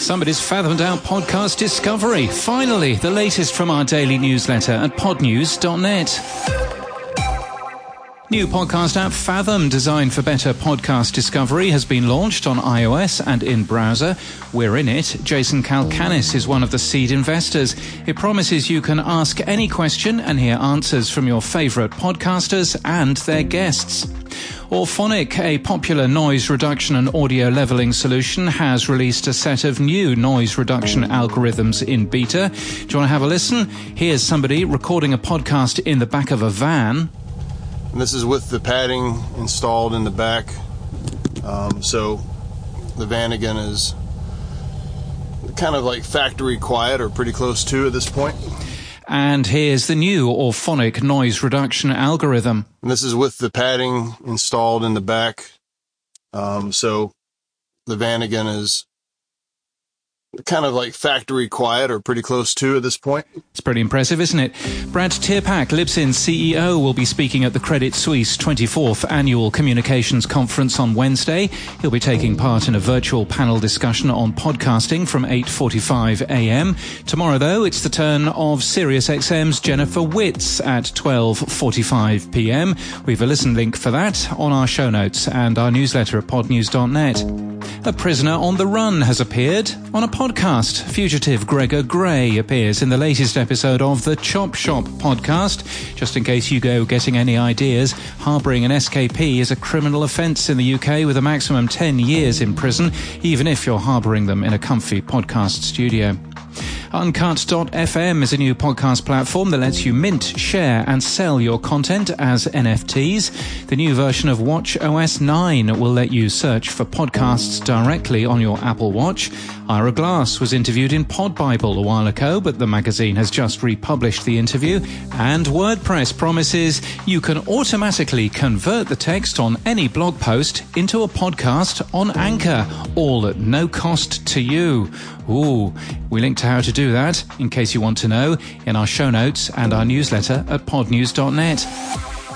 Somebody's fathomed out podcast discovery. Finally, the latest from our daily newsletter at podnews.net. New podcast app Fathom, designed for better podcast discovery, has been launched on iOS and in browser. We're in it. Jason Calacanis is one of the seed investors. It promises you can ask any question and hear answers from your favorite podcasters and their guests. Auphonic, a popular noise reduction and audio leveling solution, has released a set of new noise reduction algorithms in beta. Do you want to have a listen? Here's somebody recording a podcast in the back of a van. And this is with the padding installed in the back. Um, so the van again is kind of like factory quiet or pretty close to at this point. And here's the new Auphonic noise reduction algorithm. And this is with the padding installed in the back. Um, so the van again is kind of like factory quiet or pretty close to at this point. It's pretty impressive, isn't it? Brad Tirpak, Libsyn CEO, will be speaking at the Credit Suisse 24th Annual Communications Conference on Wednesday. He'll be taking part in a virtual panel discussion on podcasting from 8.45 a.m. Tomorrow, though, it's the turn of SiriusXM's Jennifer Witz at 12.45 p.m. We've a listen link for that on our show notes and our newsletter at podnews.net. A prisoner on the run has appeared on a podcast. Fugitive Gregor Gray appears in the latest episode of the Chop Shop podcast. Just in case you go getting any ideas, harbouring an SKP is a criminal offence in the UK with a maximum 10 years in prison, even if you're harbouring them in a comfy podcast studio. Uncut.fm is a new podcast platform that lets you mint, share, and sell your content as NFTs. The new version of Watch OS 9 will let you search for podcasts directly on your Apple Watch. Ira Glass was interviewed in Pod Bible a while ago, but the magazine has just republished the interview. And WordPress promises you can automatically convert the text on any blog post into a podcast on Anchor, all at no cost to you. Ooh, we link to how to do that, in case you want to know, in our show notes and our newsletter at podnews.net.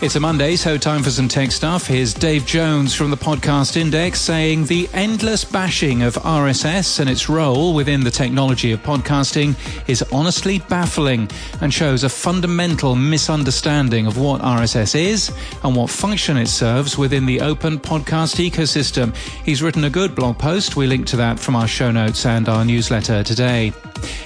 It's a Monday, so time for some tech stuff. Here's Dave Jones from the Podcast Index saying the endless bashing of RSS and its role within the technology of podcasting is honestly baffling and shows a fundamental misunderstanding of what RSS is and what function it serves within the open podcast ecosystem. He's written a good blog post. We link to that from our show notes and our newsletter today.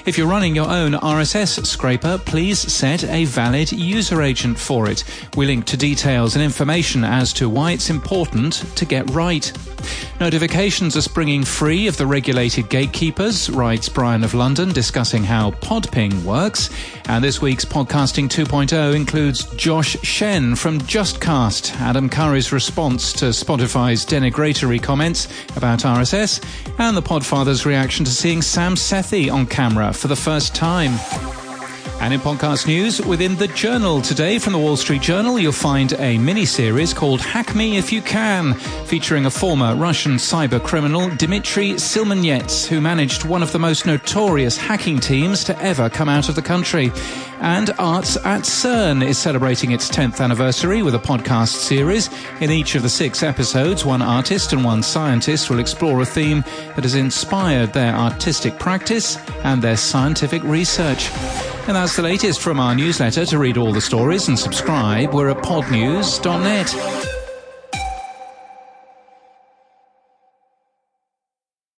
If you're running your own RSS scraper, please set a valid user agent for it. We link to details and information as to why it's important to get right. Notifications are springing free of the regulated gatekeepers, writes Brian of London, discussing how Podping works. And this week's Podcasting 2.0 includes Josh Shen from JustCast, Adam Curry's response to Spotify's denigratory comments about RSS, and the Podfather's reaction to seeing Sam Sethi on camera for the first time. And in podcast news, within the Journal today from the Wall Street Journal, you'll find a mini series called Hack Me If You Can, featuring a former Russian cyber criminal, Dmitry Smilianets, who managed one of the most notorious hacking teams to ever come out of the country. And Arts at CERN is celebrating its 10th anniversary with a podcast series. In each of the six episodes, one artist and one scientist will explore a theme that has inspired their artistic practice and their scientific research. And that's the latest from our newsletter. To read all the stories and subscribe, we're at podnews.net.